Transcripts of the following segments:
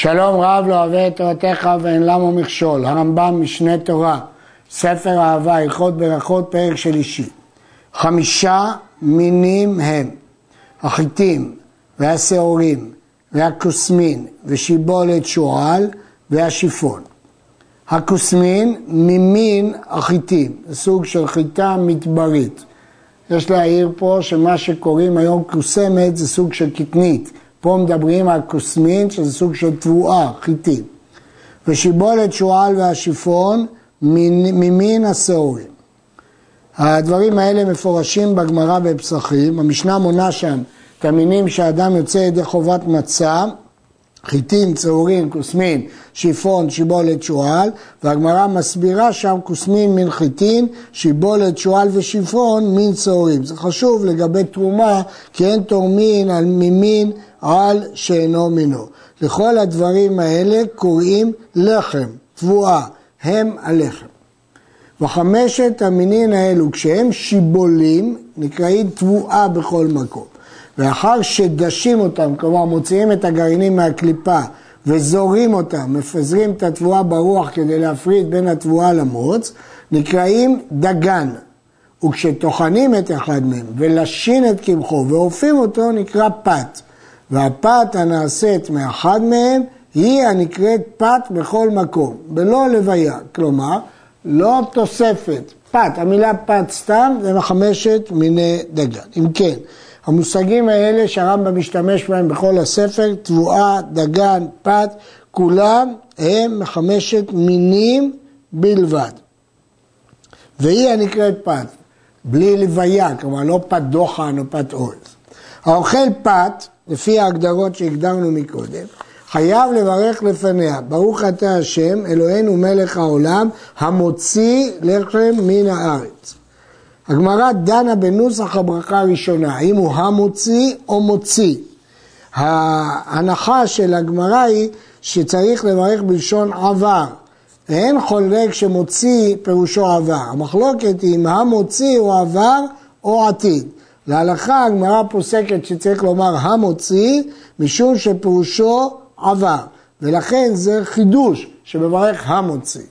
שלום רב לא אוהב את תורתך ואין למה מכשול, הרמב"ם משנה תורה, ספר אהבה, הלכות ברכות, פרק של אישי. חמישה מינים הם החיטים והשעורים והכוסמין ושיבולת שועל והשיפון. הכוסמין ממין החיטים, סוג של חיטה מדברית. יש להעיר פה שמה שקוראים היום כוסמת זה סוג של קטנית. פה מדברים על כוסמין, שזה סוג של תבואה, חיטים. ושיבולת שועל והשיפון ממין השעורים. הדברים האלה מפורשים בגמרא בפסחים, המשנה מונה שם את המינים שאדם יוצא ידי חובת מצה, חיטים, צהורים, כוסמין, שיפון, שיבולת, שועל, והגמרא מסבירה שם כוסמין מן חיטין, שיבולת, שועל ושיפון מן צהורים. זה חשוב לגבי תרומה, כי אין תורמין על ממין על שאינו מינו. לכל הדברים האלה קוראים לחם, תבואה, הם הלחם. וחמשת המינין האלו, כשהם שיבולים, נקראים תבואה בכל מקום. ואחר שדשים אותם, כלומר מוציאים את הגרעינים מהקליפה וזורים אותם, מפזרים את התבואה ברוח כדי להפריד בין התבואה למוץ, נקראים דגן. וכשטוחנים את אחד מהם ולשין את קמחו ואופים אותו, נקרא פת. והפת הנעשית מאחד מהם היא הנקראת פת בכל מקום, בלא לוויה, כלומר, לא תוספת, פת, המילה פת סתם זה מחמשת מיני דגן. אם כן, המושגים האלה שהרמב"ם משתמש בהם בכל הספר, תבואה, דגן, פת, כולם הם מחמשת מינים בלבד. והיא הנקראת פת, בלי לוויה, כלומר לא פת דוחן או פת אורז. האוכל פת, לפי ההגדרות שהגדרנו מקודם, חייב לברך לפניה, ברוך אתה השם, אלוהינו מלך העולם, המוציא לחם מן הארץ. הגמרא דנה בנוסח הברכה הראשונה, האם הוא המוציא או מוציא. ההנחה של הגמרא היא שצריך לברך בלשון עבר, ואין חולק שמוציא פירושו עבר. המחלוקת היא אם המוציא הוא עבר או עתיד. להלכה הגמרא פוסקת שצריך לומר המוציא, משום שפירושו עבר, ולכן זה חידוש שמברך המוציא.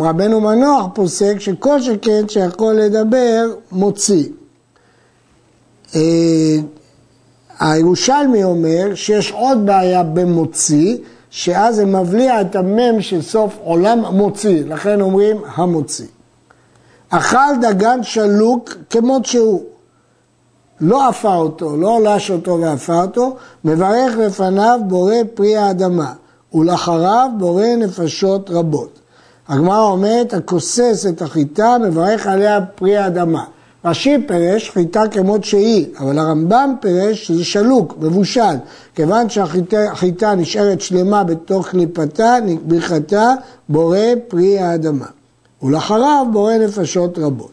רבנו מנוח פוסק שכל שכן שיכול לדבר מוציא. אה, הירושלמי אומר שיש עוד בעיה במוציא, שאז זה מבליע את המם של סוף עולם מוציא, לכן אומרים המוציא. אכל דגן שלוק כמות שהוא, לא עפה אותו, לא לש אותו ועפה אותו, מברך לפניו בורא פרי האדמה, ולאחריו בורא נפשות רבות. הגמרא אומרת, הכוסס את החיטה, מברך עליה פרי האדמה. רש"י פירש חיטה כמות שהיא, אבל הרמב"ם פירש שזה שלוק, מבושל. כיוון שהחיטה נשארת שלמה בתוך קליפתה, ברכתה בורא פרי האדמה. ולאחריו בורא נפשות רבות.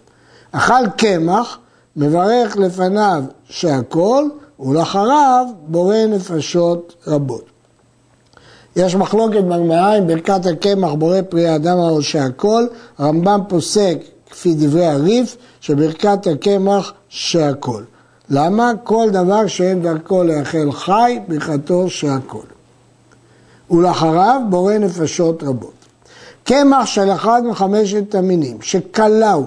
אכל קמח, מברך לפניו שהכל, ולאחריו בורא נפשות רבות. יש מחלוקת בגמרא אם ברכת הקמח בורא פרי האדם או שהכל, הרמב"ם פוסק כפי דברי הריף שברכת הקמח שהכל. למה? כל דבר שאין דרכו לאכל חי, ברכתו שהכל. ולאחריו בורא נפשות רבות. קמח של אחד מחמשת המינים, שכלאו,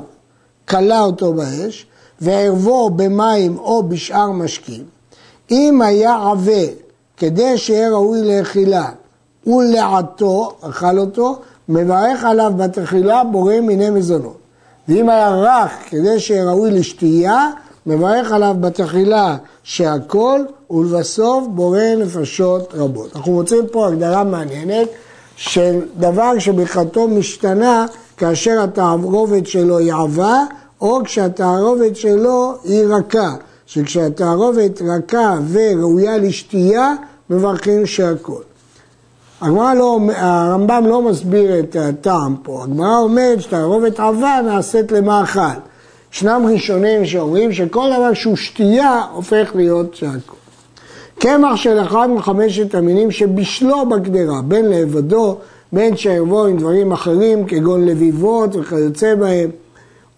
כלא אותו באש, וערבו במים או בשאר משקים, אם היה עבה כדי שיהיה ראוי לאכילה ולעתו, אכל אותו, מברך עליו בתחילה בורא מיני מזונות. ואם היה רך כדי שיהיה ראוי לשתייה, מברך עליו בתחילה שהכל, ולבסוף בורא נפשות רבות. אנחנו מוצאים פה הגדרה מעניינת של דבר שברכתו משתנה כאשר התערובת שלו היא עבה, או כשהתערובת שלו היא רכה. שכשהתערובת רכה וראויה לשתייה, מברכים שהכל. לא, הרמב"ם לא מסביר את הטעם פה, הגמרא אומרת שתערובת עבה נעשית למאכל. ישנם ראשונים שאומרים שכל דבר שהוא שתייה הופך להיות שהכל. קמח של אחד מחמשת המינים שבשלו בגדרה, בין לאבדו, בין שערבו עם דברים אחרים כגון לביבות וכיוצא בהם.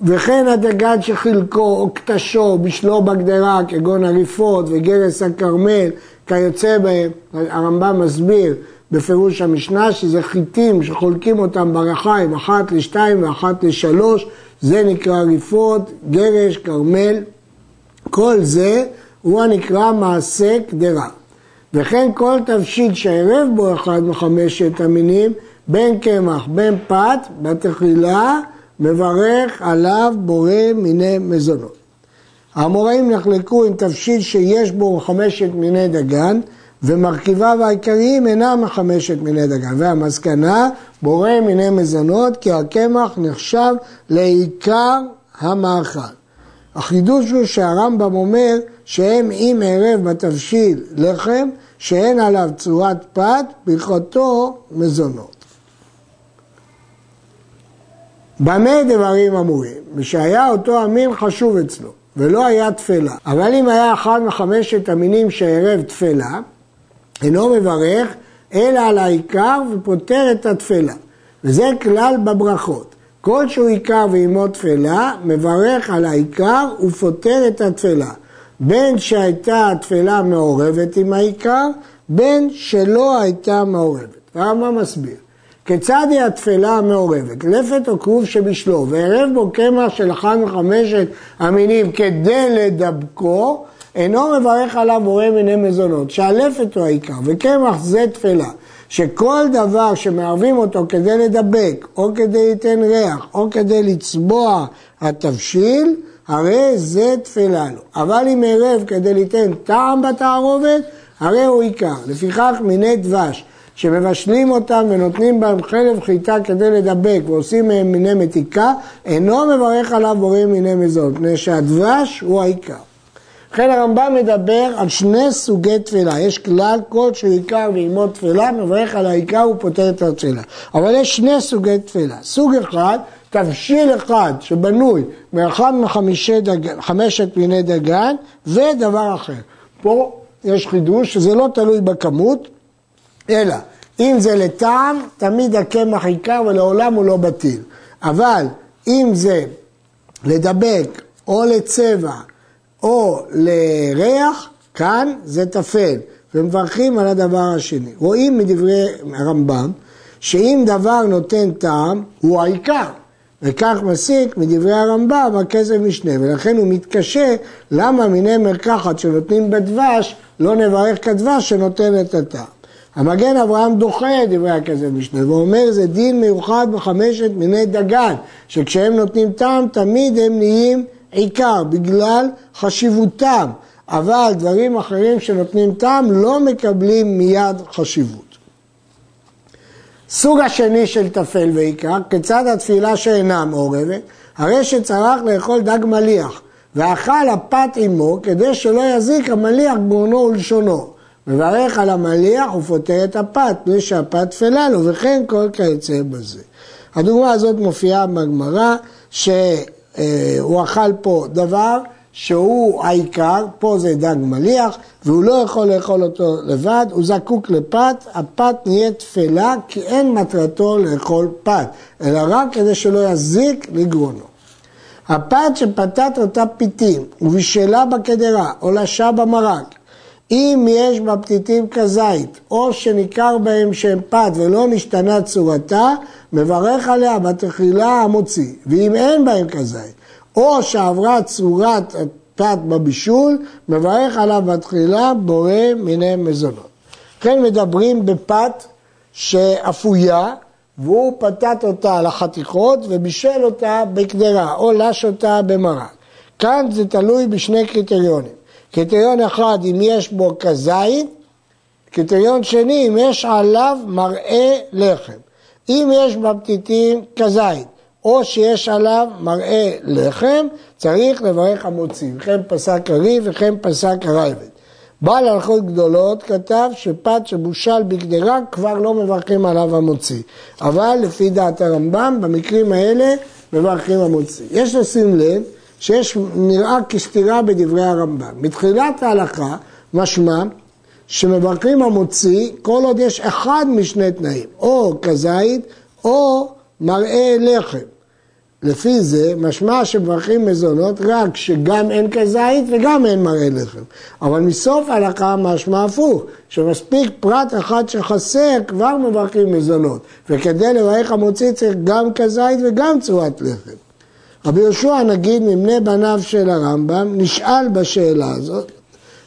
וכן הדגן שחילקו או קטשו בשלו בגדרה כגון הריפות וגרס הכרמל כיוצא בהם, הרמב"ם מסביר בפירוש המשנה, שזה חיטים שחולקים אותם ברחיים, אחת לשתיים ואחת לשלוש, זה נקרא ריפות, גרש, כרמל, כל זה הוא הנקרא מעשה קדרה. וכן כל תבשיל שערב בו אחד מחמשת המינים, בין קמח, בין פת, בתחילה, מברך עליו בורא מיני מזונות. האמוראים נחלקו עם תבשיל שיש בו חמשת מיני דגן, ומרכיביו העיקריים אינם מחמשת מיני דגן. והמסקנה, בורא מיני מזונות, כי הקמח נחשב לעיקר המאכל. החידוש הוא שהרמב"ם אומר שהם אם ערב בתבשיל לחם, שאין עליו צורת פת, ברכתו מזונות. במה דברים אמורים? ושהיה אותו המין חשוב אצלו, ולא היה תפלה. אבל אם היה אחד מחמשת המינים שערב תפלה, אינו מברך, אלא על העיקר ופותר את התפלה. וזה כלל בברכות. כל שהוא עיקר ועמו תפלה, מברך על העיקר ופותר את התפלה. בין שהייתה התפלה מעורבת עם העיקר, בין שלא הייתה מעורבת. הרמב"ם מסביר. כיצד היא התפלה המעורבת? לפת או כרוב שבשלו, וערב בו קמח של אחד מחמשת המינים כדי לדבקו, אינו מברך עליו בורא מיני מזונות, שהלפת הוא העיקר, וקמח זה תפלה. שכל דבר שמערבים אותו כדי לדבק, או כדי ליתן ריח, או כדי לצבוע התבשיל, הרי זה תפלה לו. אבל אם ערב כדי ליתן טעם בתערובת, הרי הוא עיקר. לפיכך מיני דבש, שמבשלים אותם ונותנים בהם חלב חיטה כדי לדבק ועושים מהם מיני מתיקה, אינו מברך עליו בורא מיני מזון, מפני שהדבש הוא העיקר. לכן הרמב"ם מדבר על שני סוגי תפילה. יש כלל כל שהוא עיקר ועימו תפילה, מברך על העיקר ופותר את התפילה. אבל יש שני סוגי תפילה. סוג אחד, תבשיל אחד שבנוי מאחד מחמשת מיני דגן, ודבר אחר. פה יש חידוש שזה לא תלוי בכמות, אלא אם זה לטעם, תמיד הקמח עיקר ולעולם הוא לא בטיל. אבל אם זה לדבק או לצבע או לריח, כאן זה טפל, ומברכים על הדבר השני. רואים מדברי הרמב"ם, שאם דבר נותן טעם, הוא העיקר. וכך מסיק מדברי הרמב"ם הכסף משנה, ולכן הוא מתקשה למה מיני מרקחת שנותנים בדבש, לא נברך כדבש שנותן את הטעם. המגן אברהם דוחה את דברי הכסף משנה ואומר זה דין מיוחד בחמשת מיני דגן שכשהם נותנים טעם תמיד הם נהיים עיקר בגלל חשיבותם, אבל דברים אחרים שנותנים טעם לא מקבלים מיד חשיבות. סוג השני של טפל ועיקר, כיצד התפילה שאינה מעורבת, הרי שצריך לאכול דג מליח, ואכל הפת עמו כדי שלא יזיק המליח גרונו ולשונו. מברך על המליח ופותר את הפת, מפני שהפת תפלה לו, וכן כל כיוצא בזה. הדוגמה הזאת מופיעה בגמרא, ש... אה, הוא אכל פה דבר שהוא העיקר, פה זה דג מליח, והוא לא יכול לאכול אותו לבד, הוא זקוק לפת, הפת נהיה תפלה כי אין מטרתו לאכול פת, אלא רק כדי שלא יזיק לגרונו. הפת שפתת אותה פיתים ובישלה בקדרה או לשה במרק, אם יש בה פתיתים כזית, או שניכר בהם שהם פת ולא נשתנה צורתה, מברך עליה בתחילה המוציא, ואם אין בהם כזית, או שעברה צורת פת בבישול, מברך עליו בתחילה בורא מיני מזונות. כן מדברים בפת שאפויה, והוא פתת אותה לחתיכות ובישל אותה בקדרה, או לש אותה במרק. כאן זה תלוי בשני קריטריונים. קריטריון אחד, אם יש בו כזית, קריטריון שני, אם יש עליו מראה לחם. אם יש בפתיתים כזית, או שיש עליו מראה לחם, צריך לברך המוציא. וכן פסק הריב וכן פסק הרייבד. בעל הלכות גדולות כתב שפת שבושל בגדרה כבר לא מברכים עליו המוציא. אבל לפי דעת הרמב"ם, במקרים האלה מברכים המוציא. יש לשים לב שיש, נראה כסתירה בדברי הרמב"ם. מתחילת ההלכה משמע שמברכים המוציא כל עוד יש אחד משני תנאים, או כזית או מראה לחם. לפי זה משמע שמברכים מזונות רק שגם אין כזית וגם אין מראה לחם. אבל מסוף ההלכה משמע הפוך, שמספיק פרט אחד שחסר כבר מברכים מזונות. וכדי לברך המוציא צריך גם כזית וגם צורת לחם. רבי יהושע נגיד מבני בניו של הרמב"ם נשאל בשאלה הזאת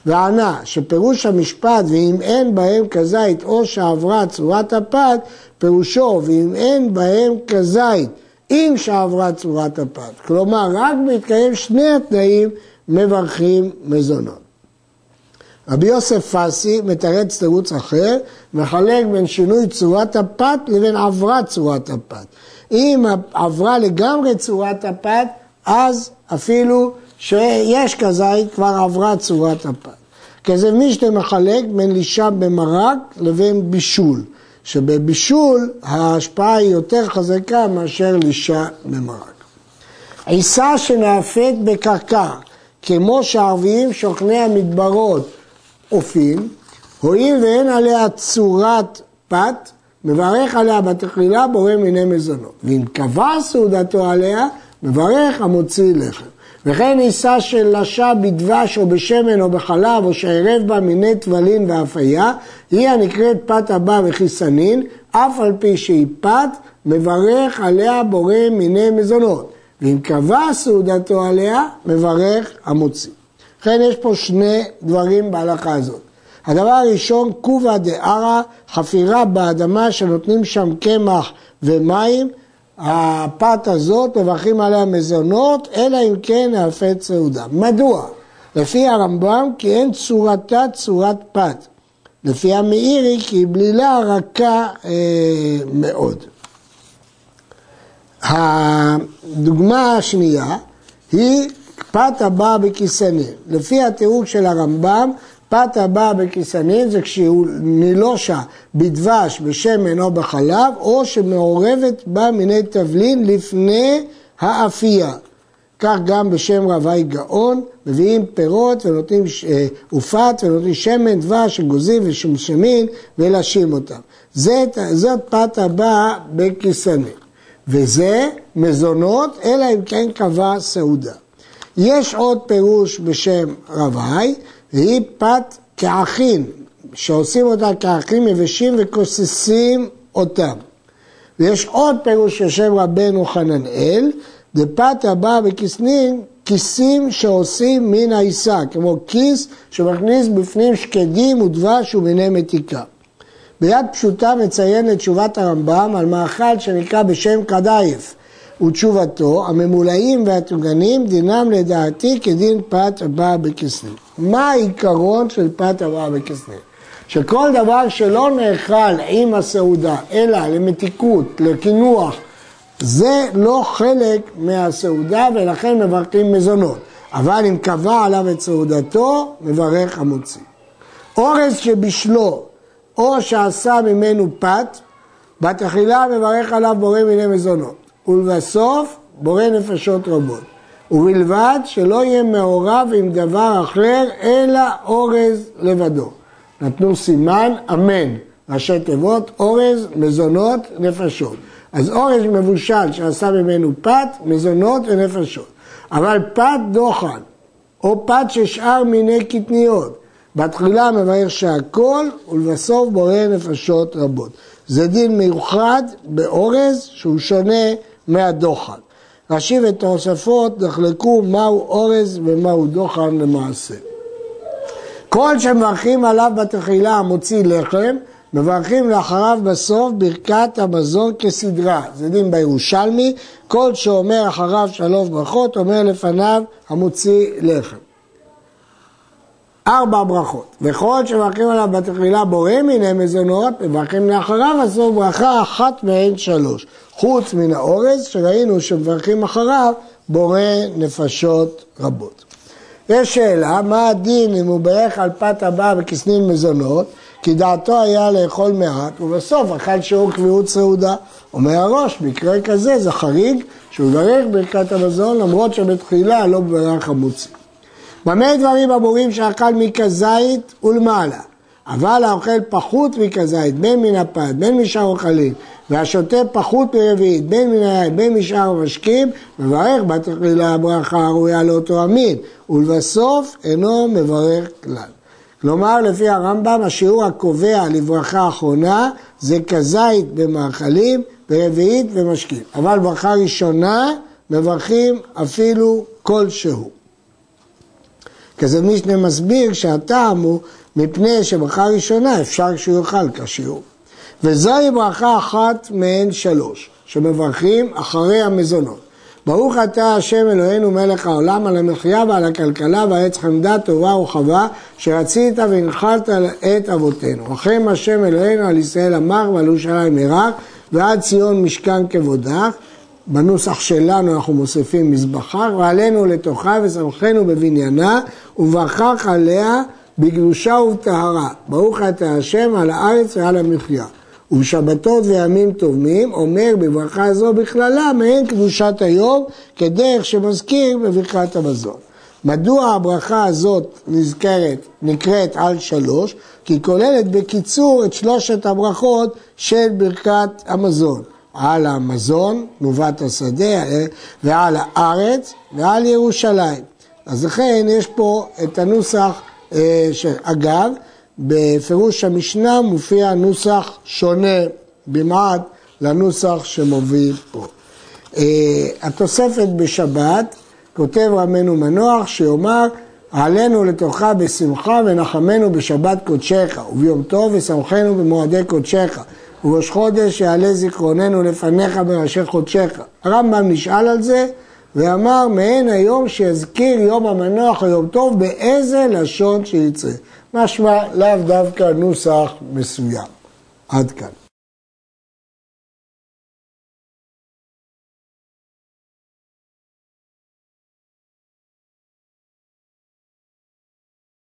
וענה שפירוש המשפט ואם אין בהם כזית או שעברה צורת הפת פירושו ואם אין בהם כזית אם שעברה צורת הפת. כלומר, רק בהתקיים שני התנאים מברכים מזונות. רבי יוסף פסי מתרץ תירוץ אחר, מחלק בין שינוי צורת הפת לבין עברה צורת הפת. אם עברה לגמרי צורת הפת, אז אפילו שיש כזית כבר עברה צורת הפת. כזה מי שאתה מחלק בין לישה במרק לבין בישול. שבבישול ההשפעה היא יותר חזקה מאשר לישה במרק. עיסה שנאפת בקרקע, כמו שערביים שוכני המדברות אופים, הואיל ואין עליה צורת פת, מברך עליה בתחילה בורא מיני מזונות. ואם קבע סעודתו עליה, מברך המוציא לחם. וכן עיסה של לשה בדבש או בשמן או בחלב או שערב בה מיני טבלין ואפייה, היא הנקראת פת הבא וחיסנין, אף על פי שהיא פת, מברך עליה בורא מיני מזונות. ואם קבע סעודתו עליה, מברך המוציא. לכן יש פה שני דברים בהלכה הזאת. הדבר הראשון, קובה דערא, חפירה באדמה שנותנים שם קמח ומים, הפת הזאת מברכים עליה מזונות, אלא אם כן נאפת סעודה. מדוע? לפי הרמב"ם כי אין צורתה צורת פת. לפי המאירי כי היא בלילה רכה אה, מאוד. הדוגמה השנייה היא פת הבאה בכיסנים. לפי התיאור של הרמב"ם, פת הבאה בכיסנין זה כשהוא נילושה בדבש, בשמן או בחלב, או שמעורבת בה מיני תבלין לפני האפייה. כך גם בשם רבי גאון, מביאים פירות ונותנים אה, עופת ונותנים שמן, דבש, גוזים ושמשמין ולשים אותם. זאת, זאת פת הבאה בכיסנין. וזה מזונות, אלא אם כן קבע סעודה. יש עוד פירוש בשם רבי, והיא פת כאחים, שעושים אותה כאחים יבשים וכוססים אותם. ויש עוד פירוש בשם רבנו חננאל, דפת הבא בכיסנין, כיסים שעושים מן העיסה, כמו כיס שמכניס בפנים שקדים ודבש ומיני מתיקה. ביד פשוטה מציין את תשובת הרמב"ם על מאכל שנקרא בשם קדייף, ותשובתו, הממולאים והטוגנים דינם לדעתי כדין פת הבאה בכסלו. מה העיקרון של פת הבאה בכסלו? שכל דבר שלא נאכל עם הסעודה, אלא למתיקות, לקינוח, זה לא חלק מהסעודה ולכן מברכים מזונות. אבל אם קבע עליו את סעודתו, מברך המוציא. אורז שבשלו או שעשה ממנו פת, בתחילה מברך עליו בורא מיני מזונות. ולבסוף בורא נפשות רבות. ובלבד שלא יהיה מעורב עם דבר אחר, אלא אורז לבדו. נתנו סימן אמן, ראשי תיבות, אורז, מזונות, נפשות. אז אורז מבושל שעשה ממנו פת, מזונות ונפשות. אבל פת דוחן, או פת ששאר מיני קטניות, בתחילה מברך שהכל, ולבסוף בורא נפשות רבות. זה דין מיוחד באורז שהוא שונה מהדוחן. רש"י ותוספות נחלקו מהו אורז ומהו דוחן למעשה. כל שמברכים עליו בתחילה המוציא לחם, מברכים לאחריו בסוף ברכת המזון כסדרה. זה דין בירושלמי, כל שאומר אחריו שלוש ברכות, אומר לפניו המוציא לחם. ארבע ברכות. וכל שמברכים עליו בתחילה בורא מיני מזונות, מברכים לאחריו עשו ברכה אחת מהן שלוש. חוץ מן האורז, שראינו שמברכים אחריו בורא נפשות רבות. יש שאלה, מה הדין אם הוא ברך על פת הבא וכסנין מזונות, כי דעתו היה לאכול מעט, ובסוף אכל שיעור קביעות סעודה. אומר הראש, מקרה כזה זה חריג שהוא יברך ברכת המזון, למרות שבתחילה לא ברך המוציא. במה דברים אמורים שאכל מכזית ולמעלה, אבל האוכל פחות מכזית, בין מן הפת, בין משאר אוכלים, והשותה פחות מרביעית, בין מן היין בין משאר המשקים, מברך בתחילה הברכה הראויה לאותו המין, ולבסוף אינו מברך כלל. כלומר, לפי הרמב"ם, השיעור הקובע לברכה אחרונה זה כזית במאכלים ורביעית במשקים. אבל ברכה ראשונה מברכים אפילו כלשהו. כזה משנה מסביר שהטעם הוא מפני שברכה ראשונה אפשר שהוא יאכל כשיעור. וזוהי ברכה אחת מהן שלוש, שמברכים אחרי המזונות. ברוך אתה השם אלוהינו מלך העולם על המחיה ועל הכלכלה והעץ חמדה טובה ורחבה שרצית והנחלת את אבותינו. רחם השם אלוהינו על ישראל עמך ועל ירושלים ירק ועד ציון משכן כבודך. בנוסח שלנו אנחנו מוסיפים מזבחה ועלינו לתוכה ושמחנו בבניינה וברכך עליה בקדושה ובטהרה. ברוך אתה השם על הארץ ועל המחיה. ובשבתות וימים טובים אומר בברכה זו בכללה מעין קדושת היום כדרך שמזכיר בברכת המזון. מדוע הברכה הזאת נזכרת, נקראת על שלוש? כי היא כוללת בקיצור את שלושת הברכות של ברכת המזון. על המזון, תנובת השדה, ועל הארץ ועל ירושלים. אז לכן יש פה את הנוסח, אה, אגב, בפירוש המשנה מופיע נוסח שונה במעט לנוסח שמוביל פה. אה, התוספת בשבת, כותב רמנו מנוח, שיאמר עלינו לתוכה בשמחה ונחמנו בשבת קודשך, וביום טוב ושמחנו במועדי קודשך, ובראש חודש יעלה זיכרוננו לפניך בראשי חודשך. הרמב"ם נשאל על זה ואמר מעין היום שיזכיר יום המנוח או יום טוב באיזה לשון שיצא. משמע לאו דווקא נוסח מסוים. עד כאן.